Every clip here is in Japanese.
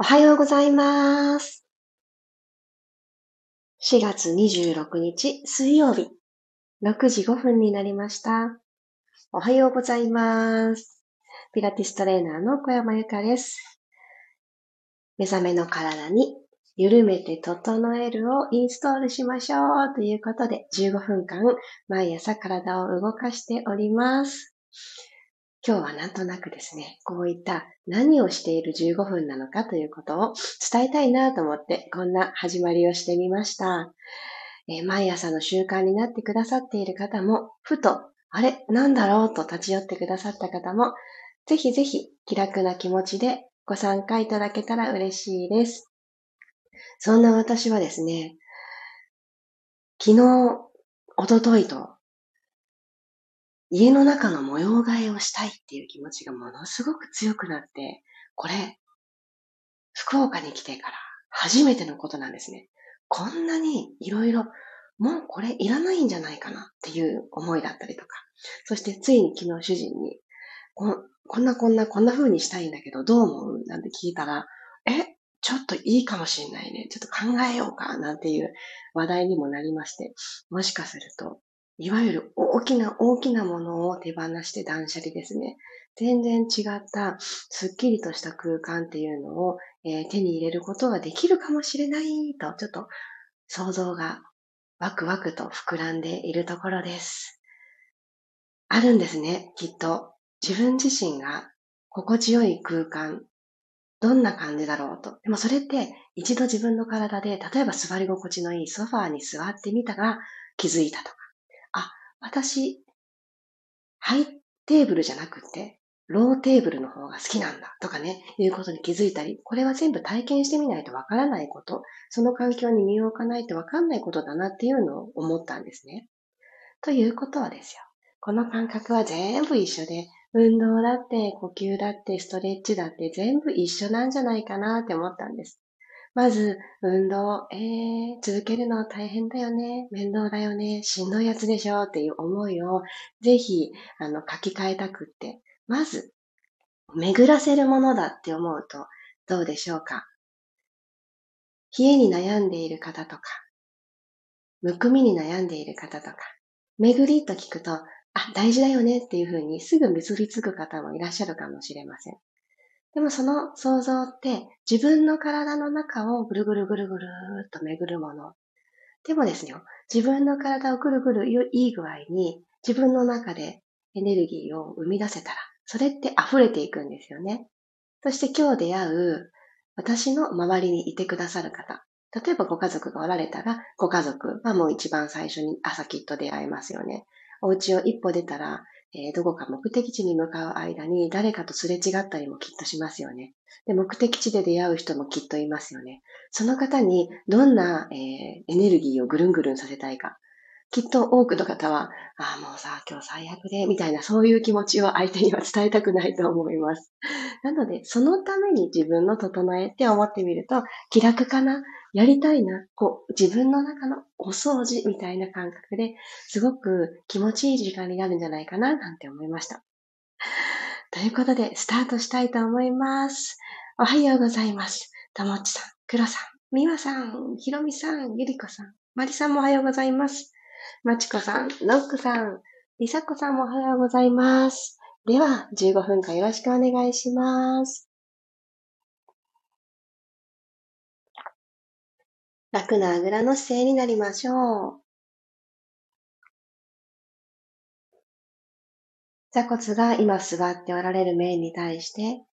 おはようございます。4月26日水曜日、6時5分になりました。おはようございます。ピラティストレーナーの小山由かです。目覚めの体に緩めて整えるをインストールしましょうということで15分間毎朝体を動かしております。今日はなんとなくですね、こういった何をしている15分なのかということを伝えたいなと思って、こんな始まりをしてみました。えー、毎朝の習慣になってくださっている方も、ふと、あれ、なんだろうと立ち寄ってくださった方も、ぜひぜひ気楽な気持ちでご参加いただけたら嬉しいです。そんな私はですね、昨日、おとといと家の中の模様替えをしたいっていう気持ちがものすごく強くなって、これ、福岡に来てから初めてのことなんですね。こんなにいろいろ、もうこれいらないんじゃないかなっていう思いだったりとか、そしてついに昨日主人に、ここんなこんなこんな風にしたいんだけどどう思うなんて聞いたら、え、ちょっといいかもしんないね。ちょっと考えようかなんていう話題にもなりまして、もしかするといわゆる大きな大きなものを手放して断捨離ですね。全然違ったすっきりとした空間っていうのを、えー、手に入れることができるかもしれないと、ちょっと想像がワクワクと膨らんでいるところです。あるんですね、きっと。自分自身が心地よい空間、どんな感じだろうと。でもそれって一度自分の体で、例えば座り心地のいいソファーに座ってみたら気づいたとか。私、ハイテーブルじゃなくて、ローテーブルの方が好きなんだとかね、いうことに気づいたり、これは全部体験してみないとわからないこと、その環境に身を置かないとわかんないことだなっていうのを思ったんですね。ということはですよ。この感覚は全部一緒で、運動だって、呼吸だって、ストレッチだって全部一緒なんじゃないかなって思ったんです。まず、運動、えー、続けるの大変だよね、面倒だよね、しんどいやつでしょっていう思いを、ぜひ、あの、書き換えたくって、まず、巡らせるものだって思うと、どうでしょうか？冷えに悩んでいる方とか、むくみに悩んでいる方とか、巡りと聞くと、あ、大事だよねっていうふうにすぐ結びつく方もいらっしゃるかもしれません。でもその想像って自分の体の中をぐるぐるぐるぐるっと巡るもの。でもですよ、自分の体をぐるぐるいい具合に自分の中でエネルギーを生み出せたら、それって溢れていくんですよね。そして今日出会う私の周りにいてくださる方。例えばご家族がおられたら、ご家族はもう一番最初に朝きっと出会えますよね。お家を一歩出たら、えー、どこか目的地に向かう間に誰かとすれ違ったりもきっとしますよね。で、目的地で出会う人もきっといますよね。その方にどんな、えー、エネルギーをぐるんぐるんさせたいか。きっと多くの方は、ああ、もうさ、今日最悪で、みたいなそういう気持ちを相手には伝えたくないと思います。なので、そのために自分の整えって思ってみると、気楽かなやりたいな、こう、自分の中のお掃除みたいな感覚ですごく気持ちいい時間になるんじゃないかな、なんて思いました。ということで、スタートしたいと思います。おはようございます。ともちさん、くろさん、みわさん、ひろみさん、ゆりこさん、まりさんもおはようございます。まちこさん、のっくさん、りさこさんもおはようございます。では、15分間よろしくお願いします。楽なあぐらの姿勢になりましょう。座骨が今座っておられる面に対して、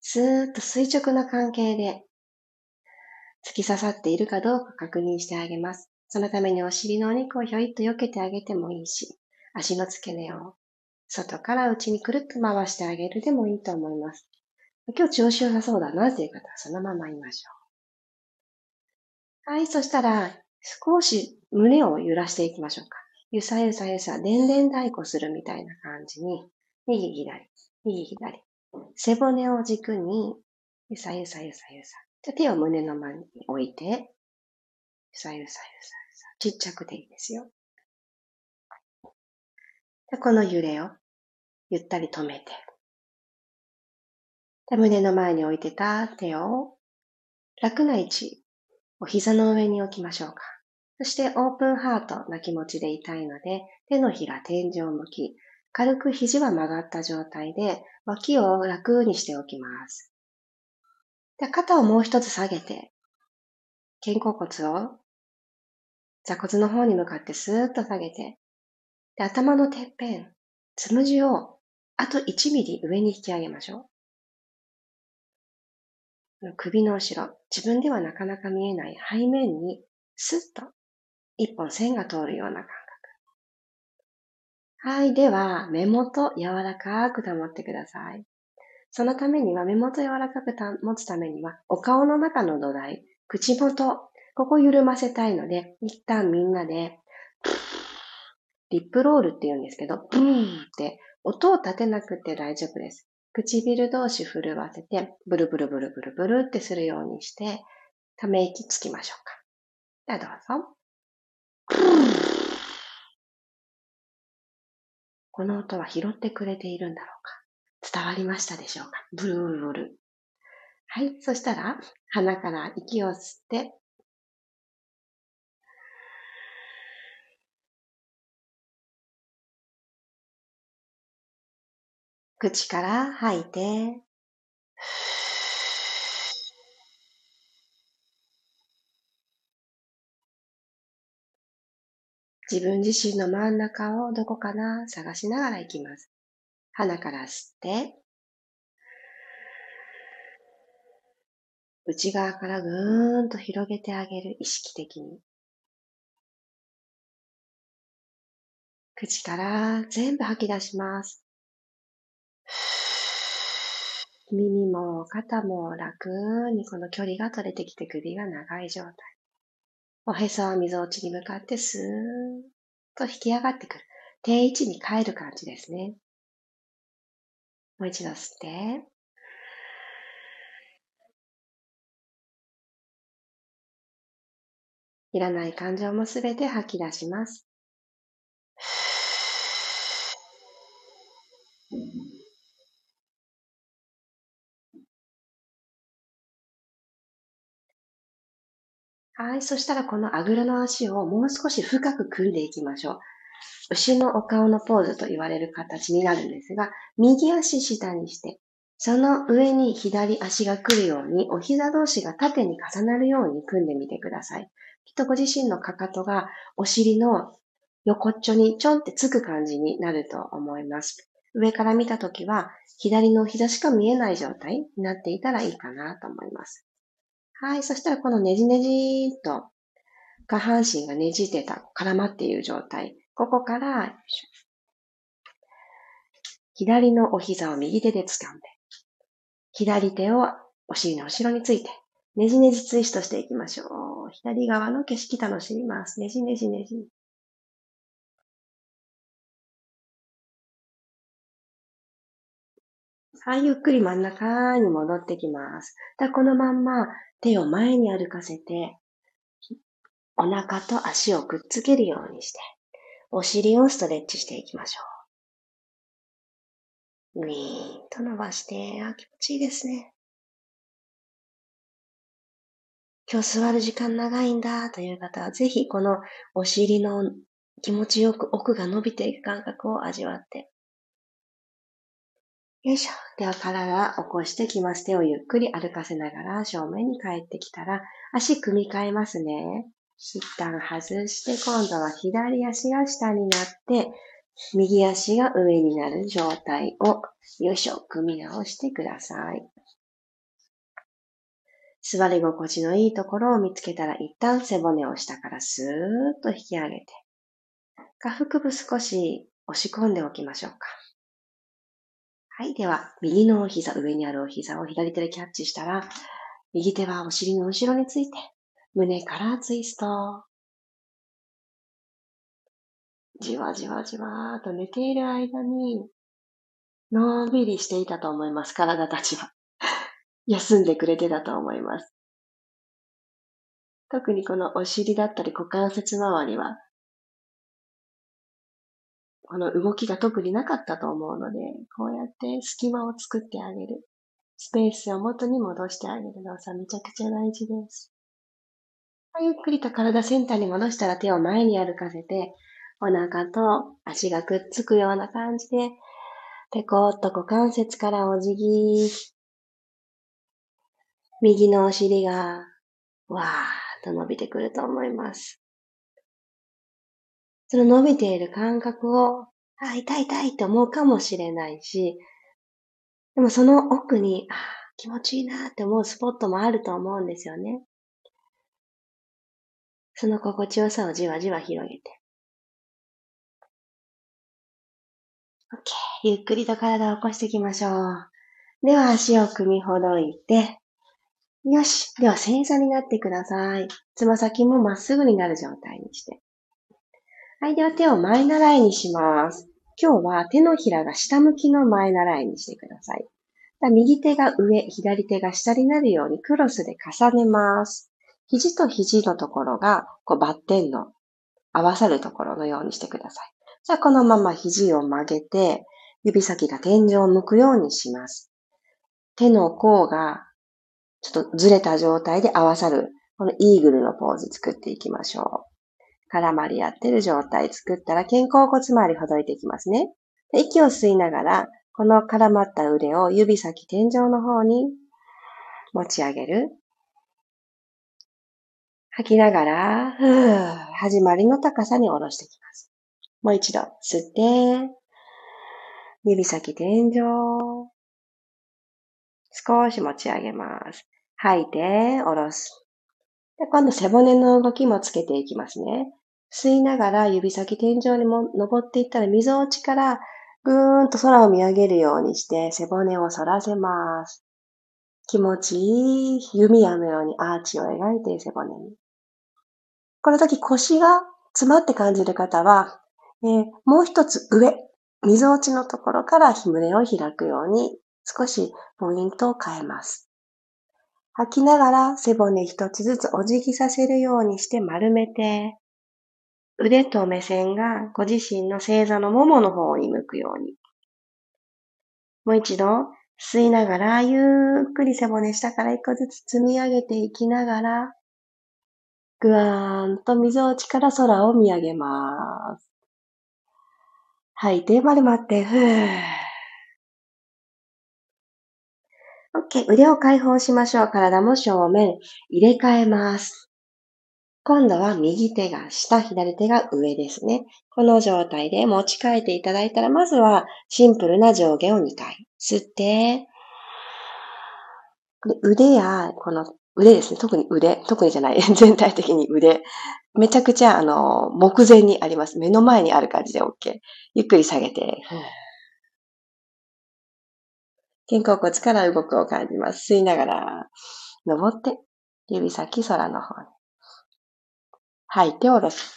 スーッと垂直な関係で突き刺さっているかどうか確認してあげます。そのためにお尻のお肉をひょいっと避けてあげてもいいし、足の付け根を外から内にくるっと回してあげるでもいいと思います。今日調子良さそうだなという方はそのままいましょう。はい、そしたら、少し胸を揺らしていきましょうか。ゆさゆさゆさ、でんでん太鼓するみたいな感じに、右左、右左。背骨を軸に、ゆさゆさゆさゆさ。じゃ手を胸の前に置いて、さゆさゆさゆさ。ちっちゃくていいですよ。でこの揺れをゆったり止めて、で胸の前に置いてた手を楽な位置、お膝の上に置きましょうか。そしてオープンハートな気持ちでいたいので、手のひら天井向き、軽く肘は曲がった状態で脇を楽にしておきます。で肩をもう一つ下げて、肩甲骨を座骨の方に向かってスーッと下げて、で頭のてっぺん、つむじをあと1ミリ上に引き上げましょう。首の後ろ、自分ではなかなか見えない背面にスッと一本線が通るような感覚。はい。では、目元柔らかく保ってください。そのためには、目元柔らかく持つためには、お顔の中の土台、口元、ここ緩ませたいので、一旦みんなで、リップロールって言うんですけど、ブーンって音を立てなくて大丈夫です。唇同士震わせて、ブルブルブルブルブルってするようにして、ため息つきましょうか。ではどうぞ。この音は拾ってくれているんだろうか伝わりましたでしょうかブルブルブル。はい。そしたら、鼻から息を吸って、口から吐いて、自分自身の真ん中をどこかな探しながら行きます。鼻から吸って、内側からぐーんと広げてあげる意識的に。口から全部吐き出します。耳も肩も楽にこの距離が取れてきて首が長い状態。おへそは溝落ちに向かってスーッと引き上がってくる。定位置に帰る感じですね。もう一度吸って。いらない感情もすべて吐き出します。はい。そしたらこのあぐらの足をもう少し深く組んでいきましょう。牛のお顔のポーズと言われる形になるんですが、右足下にして、その上に左足が来るように、お膝同士が縦に重なるように組んでみてください。きっとご自身のかかとがお尻の横っちょにちょんってつく感じになると思います。上から見たときは、左の膝しか見えない状態になっていたらいいかなと思います。はい。そしたらこのねじねじと下半身がねじってた、絡まっている状態。ここから、左のお膝を右手で掴んで、左手をお尻の後ろについて、ねじねじツイストしていきましょう。左側の景色楽しみます。ねじねじねじ。はい、ゆっくり真ん中に戻ってきます。だこのまんま手を前に歩かせて、お腹と足をくっつけるようにして、お尻をストレッチしていきましょう。ウィーンと伸ばして、あ、気持ちいいですね。今日座る時間長いんだという方は、ぜひこのお尻の気持ちよく奥が伸びていく感覚を味わってよいしょ。では体を起こしてきます。手をゆっくり歩かせながら正面に帰ってきたら、足組み替えますね。一旦外して、今度は左足が下になって、右足が上になる状態を、よいしょ、組み直してください。座り心地のいいところを見つけたら、一旦背骨を下からスーッと引き上げて、下腹部少し押し込んでおきましょうか。はい。では、右のお膝、上にあるお膝を左手でキャッチしたら、右手はお尻の後ろについて、胸からツイスト。じわじわじわーと寝ている間に、のんびりしていたと思います、体たちは。休んでくれてたと思います。特にこのお尻だったり股関節周りは、この動きが特になかったと思うので、こうやって隙間を作ってあげる。スペースを元に戻してあげる動作めちゃくちゃ大事です。ゆっくりと体センターに戻したら手を前に歩かせて、お腹と足がくっつくような感じで、ペコッと股関節からお辞儀。右のお尻が、わーっと伸びてくると思います。その伸びている感覚を、あ、痛い痛いって思うかもしれないし、でもその奥に、あ、気持ちいいなって思うスポットもあると思うんですよね。その心地よさをじわじわ広げて。OK。ゆっくりと体を起こしていきましょう。では足を組みほどいて、よし。では正座になってください。つま先もまっすぐになる状態にして。はい。では手を前習いにします。今日は手のひらが下向きの前習いにしてください。右手が上、左手が下になるようにクロスで重ねます。肘と肘のところが、こうバッテンの合わさるところのようにしてください。じゃあこのまま肘を曲げて、指先が天井を向くようにします。手の甲がちょっとずれた状態で合わさる、このイーグルのポーズ作っていきましょう。絡まり合ってる状態作ったら肩甲骨周りほどいていきますね。息を吸いながら、この絡まった腕を指先天井の方に持ち上げる。吐きながら、ふぅ、始まりの高さに下ろしていきます。もう一度、吸って、指先天井、少し持ち上げます。吐いて、下ろす。で今度背骨の動きもつけていきますね。吸いながら指先天井にも登っていったら、溝落ちからぐーんと空を見上げるようにして背骨を反らせます。気持ちいい弓矢のようにアーチを描いて背骨に。この時腰が詰まって感じる方は、えー、もう一つ上、溝落ちのところから胸を開くように少しポイントを変えます。吐きながら背骨一つずつお辞儀させるようにして丸めて、腕と目線がご自身の正座のももの方に向くように。もう一度吸いながらゆっくり背骨下から一個ずつ積み上げていきながら、ぐわーんと溝落ちから空を見上げます。吐いて丸まって、ふー。OK。腕を解放しましょう。体も正面。入れ替えます。今度は右手が下、左手が上ですね。この状態で持ち替えていただいたら、まずはシンプルな上下を2回。吸って、腕やこの腕ですね。特に腕。特にじゃない。全体的に腕。めちゃくちゃ、あの、目前にあります。目の前にある感じで OK。ゆっくり下げて。肩甲骨から動くを感じます。吸いながら、登って、指先空の方に。吐いて下ろす。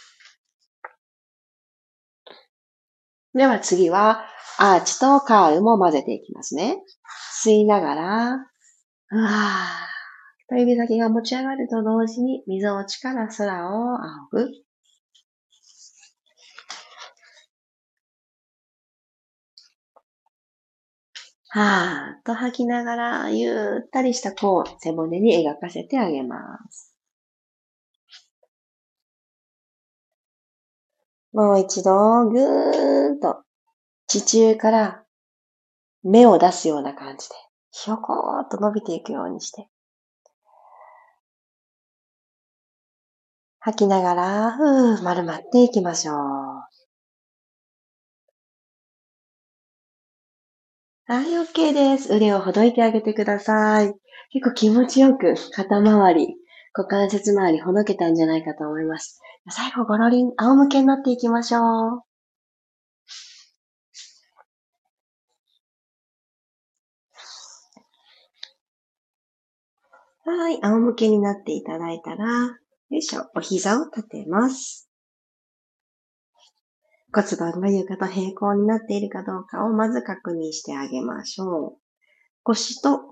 では次は、アーチとカールも混ぜていきますね。吸いながら、うわー指先が持ち上がると同時に、溝落ちから空を仰ぐ。はーっと吐きながら、ゆったりしたこう、背骨に描かせてあげます。もう一度、ぐーんと、地中から目を出すような感じで、ひょこーっと伸びていくようにして、吐きながら、ふー、丸まっていきましょう。はい、OK です。腕をほどいてあげてください。結構気持ちよく肩周り、股関節周りほどけたんじゃないかと思います。最後、ゴロリン、仰向けになっていきましょう。はい、仰向けになっていただいたら、よいしょ。お膝を立てます。骨盤が床と平行になっているかどうかをまず確認してあげましょう。腰と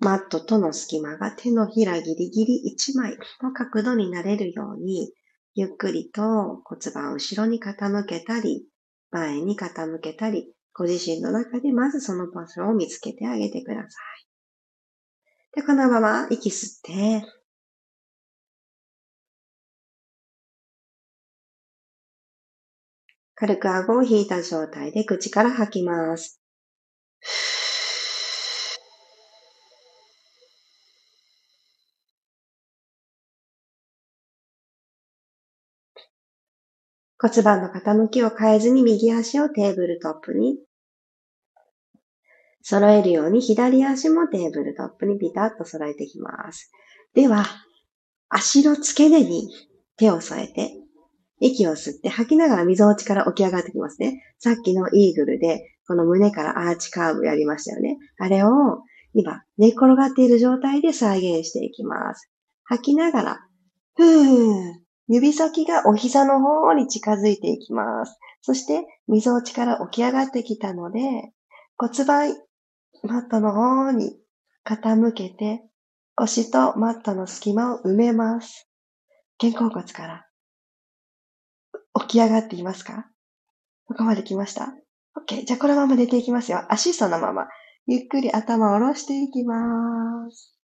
マットとの隙間が手のひらギリギリ1枚の角度になれるように、ゆっくりと骨盤を後ろに傾けたり、前に傾けたり、ご自身の中でまずその場所を見つけてあげてください。で、このまま息吸って、軽く顎を引いた状態で口から吐きます。骨盤の傾きを変えずに右足をテーブルトップに揃えるように左足もテーブルトップにピタッと揃えていきます。では、足の付け根に手を添えて、息を吸って吐きながら溝落ちから起き上がってきますね。さっきのイーグルで、この胸からアーチカーブやりましたよね。あれを今寝転がっている状態で再現していきます。吐きながら、ふー指先がお膝の方に近づいていきます。そして、溝落ちから起き上がってきたので、骨盤、マットの方に傾けて、腰とマットの隙間を埋めます。肩甲骨から起き上がっていますか？ここまで来ました ?OK。じゃあこのまま寝ていきますよ。足そのまま。ゆっくり頭を下ろしていきます。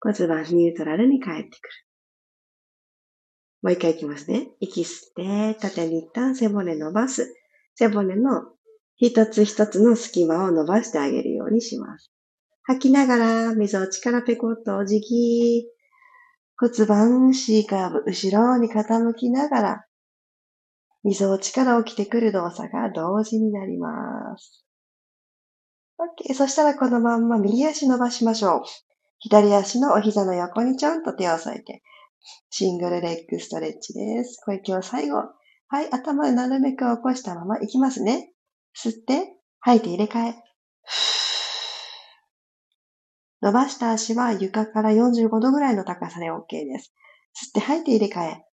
骨盤ニュートラルに帰ってくる。もう一回いきますね。息吸って、縦に一旦背骨伸ばす。背骨の一つ一つの隙間を伸ばしてあげるようにします。吐きながら、溝落ちからペコッとお辞儀。骨盤 C カーブ、後ろに傾きながら、溝落ちから起きてくる動作が同時になります。OK。そしたらこのまんま右足伸ばしましょう。左足のお膝の横にちょんと手を添えて、シングルレッグストレッチです。これ今日最後。はい、頭をなるべく起こしたままいきますね。吸って、吐いて入れ替え。伸ばした足は床から45度ぐらいの高さで OK です。吸って吐いて入れ替え。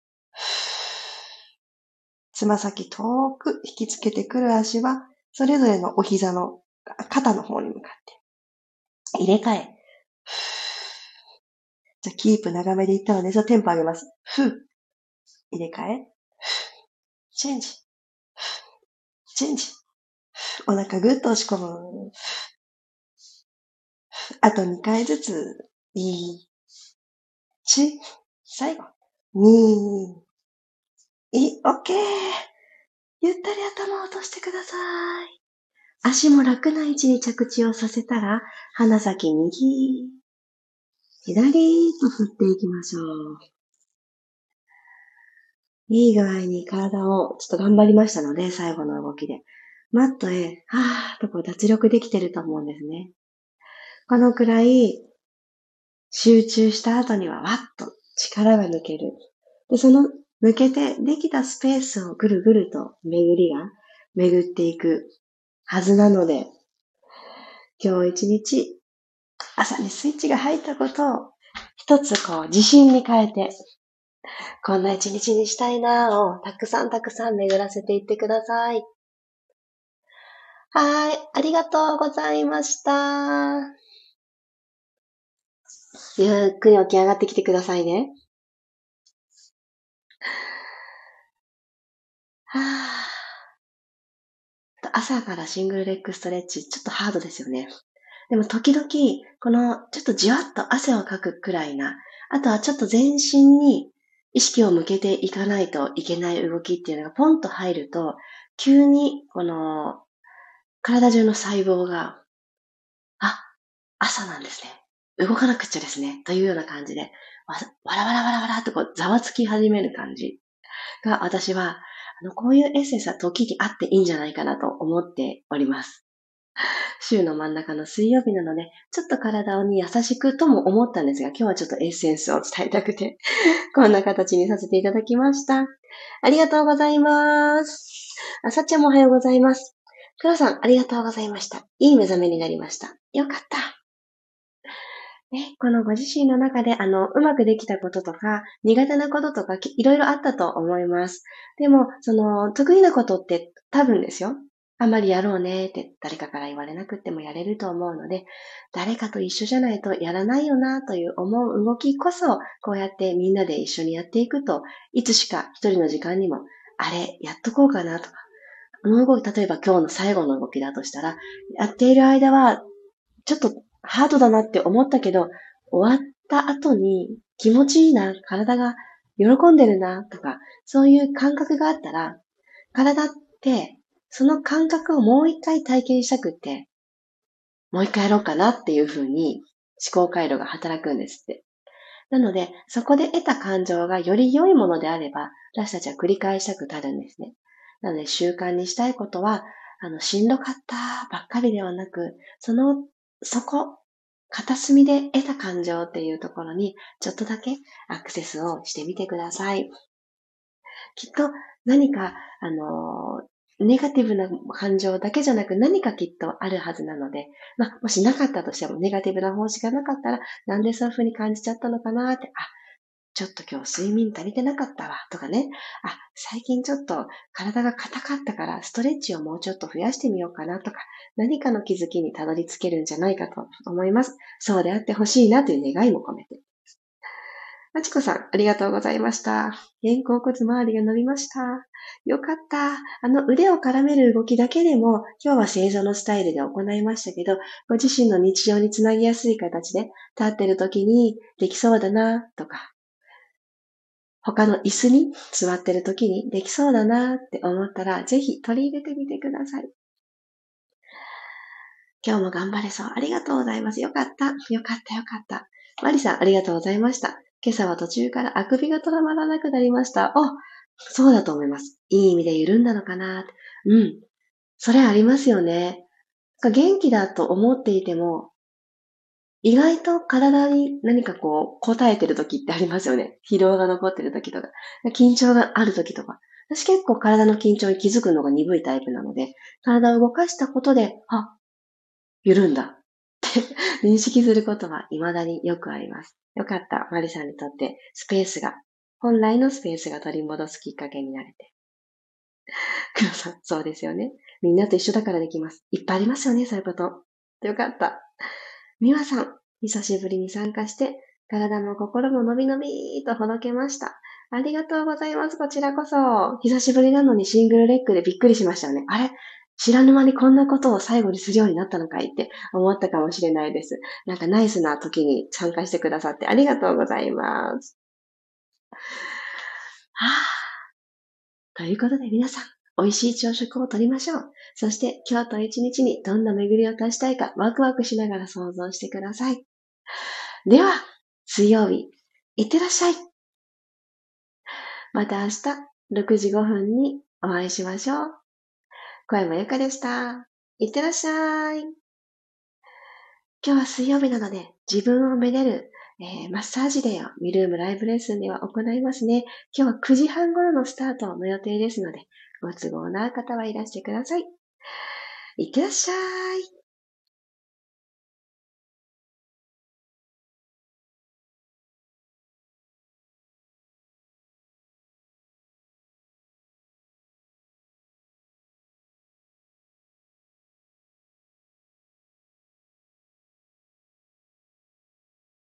つま先遠く引きつけてくる足は、それぞれのお膝の肩の方に向かって。入れ替え。じゃ、キープ長めでいったので、じゃ、テンポ上げます。ふ入れ替え。チェンジ。チェンジ。お腹ぐっと押し込む。あと2回ずつ。1、最後。2、い、オッケーゆったり頭を落としてください。足も楽な位置に着地をさせたら、鼻先右、左と振っていきましょう。いい具合に体をちょっと頑張りましたので、最後の動きで。マットへ、はーっとこう脱力できてると思うんですね。このくらい集中した後にはわっと力が抜ける。で、その抜けてできたスペースをぐるぐると巡りが巡っていくはずなので、今日一日朝にスイッチが入ったことを一つこう自信に変えて、こんな一日にしたいなをたくさんたくさん巡らせていってください。はい、ありがとうございました。ゆっくり起き上がってきてくださいね。はぁ。朝からシングルレッグストレッチ、ちょっとハードですよね。でも時々、このちょっとじわっと汗をかくくらいな、あとはちょっと全身に意識を向けていかないといけない動きっていうのがポンと入ると、急にこの体中の細胞が、あ、朝なんですね。動かなくちゃですね。というような感じで、わわらわらわらわらっとこうざわつき始める感じが私は、の、こういうエッセンスは時にあっていいんじゃないかなと思っております。週の真ん中の水曜日なので、ちょっと体に優しくとも思ったんですが、今日はちょっとエッセンスを伝えたくて、こんな形にさせていただきました。ありがとうございます。あさっちゃんもおはようございます。クロさん、ありがとうございました。いい目覚めになりました。よかった。ね、このご自身の中で、あの、うまくできたこととか、苦手なこととか、いろいろあったと思います。でも、その、得意なことって多分ですよ。あまりやろうねって誰かから言われなくてもやれると思うので、誰かと一緒じゃないとやらないよなという思う動きこそ、こうやってみんなで一緒にやっていくと、いつしか一人の時間にも、あれ、やっとこうかなとか、あの動き、例えば今日の最後の動きだとしたら、やっている間は、ちょっとハードだなって思ったけど、終わった後に気持ちいいな、体が喜んでるな、とか、そういう感覚があったら、体って、その感覚をもう一回体験したくって、もう一回やろうかなっていうふうに思考回路が働くんですって。なので、そこで得た感情がより良いものであれば、私たちは繰り返したくなるんですね。なので、習慣にしたいことは、あの、しんどかったばっかりではなく、その、そこ、片隅で得た感情っていうところに、ちょっとだけアクセスをしてみてください。きっと何か、あの、ネガティブな感情だけじゃなく何かきっとあるはずなので、まあ、もしなかったとしても、ネガティブな方式がなかったら、なんでそういうふうに感じちゃったのかなって、あ、ちょっと今日睡眠足りてなかったわ、とかね。あ、最近ちょっと体が硬かったからストレッチをもうちょっと増やしてみようかなとか、何かの気づきにたどり着けるんじゃないかと思います。そうであってほしいなという願いも込めて。あちこさん、ありがとうございました。肩甲骨周りが伸びました。よかった。あの腕を絡める動きだけでも、今日は正常のスタイルで行いましたけど、ご自身の日常につなぎやすい形で、立ってる時にできそうだな、とか、他の椅子に座ってる時にできそうだなって思ったら、ぜひ取り入れてみてください。今日も頑張れそう。ありがとうございます。よかった。よかった、よかった。マリさん、ありがとうございました。今朝は途中からあくびがとらまらなくなりました。お、そうだと思います。いい意味で緩んだのかなうん。それありますよね。元気だと思っていても、意外と体に何かこう、答えてる時ってありますよね。疲労が残ってる時とか、緊張がある時とか。私結構体の緊張に気づくのが鈍いタイプなので、体を動かしたことで、あ、緩んだって認識することは未だによくあります。よかった。マリさんにとってスペースが、本来のスペースが取り戻すきっかけになれて。黒さん、そうですよね。みんなと一緒だからできます。いっぱいありますよね、そういうこと。よかった。みわさん、久しぶりに参加して、体も心も伸び伸びとほどけました。ありがとうございます。こちらこそ。久しぶりなのにシングルレッグでびっくりしましたよね。あれ？知らぬ間にこんなことを最後にするようになったのかい？って思ったかもしれないです。なんかナイスな時に参加してくださってありがとうございます。はぁ。ということで皆さん、美味しい朝食をとりましょう。そして今日と一日にどんな巡りを足したいかワクワクしながら想像してください。では、水曜日、いってらっしゃい。また明日6時5分にお会いしましょう。小山由かでした。いってらっしゃい。今日は水曜日なので、自分をめでる、えー、マッサージデーをミルームライブレッスンでは行いますね。今日は9時半頃のスタートの予定ですので、ご都合な方はいらしてください。いってらっしゃい。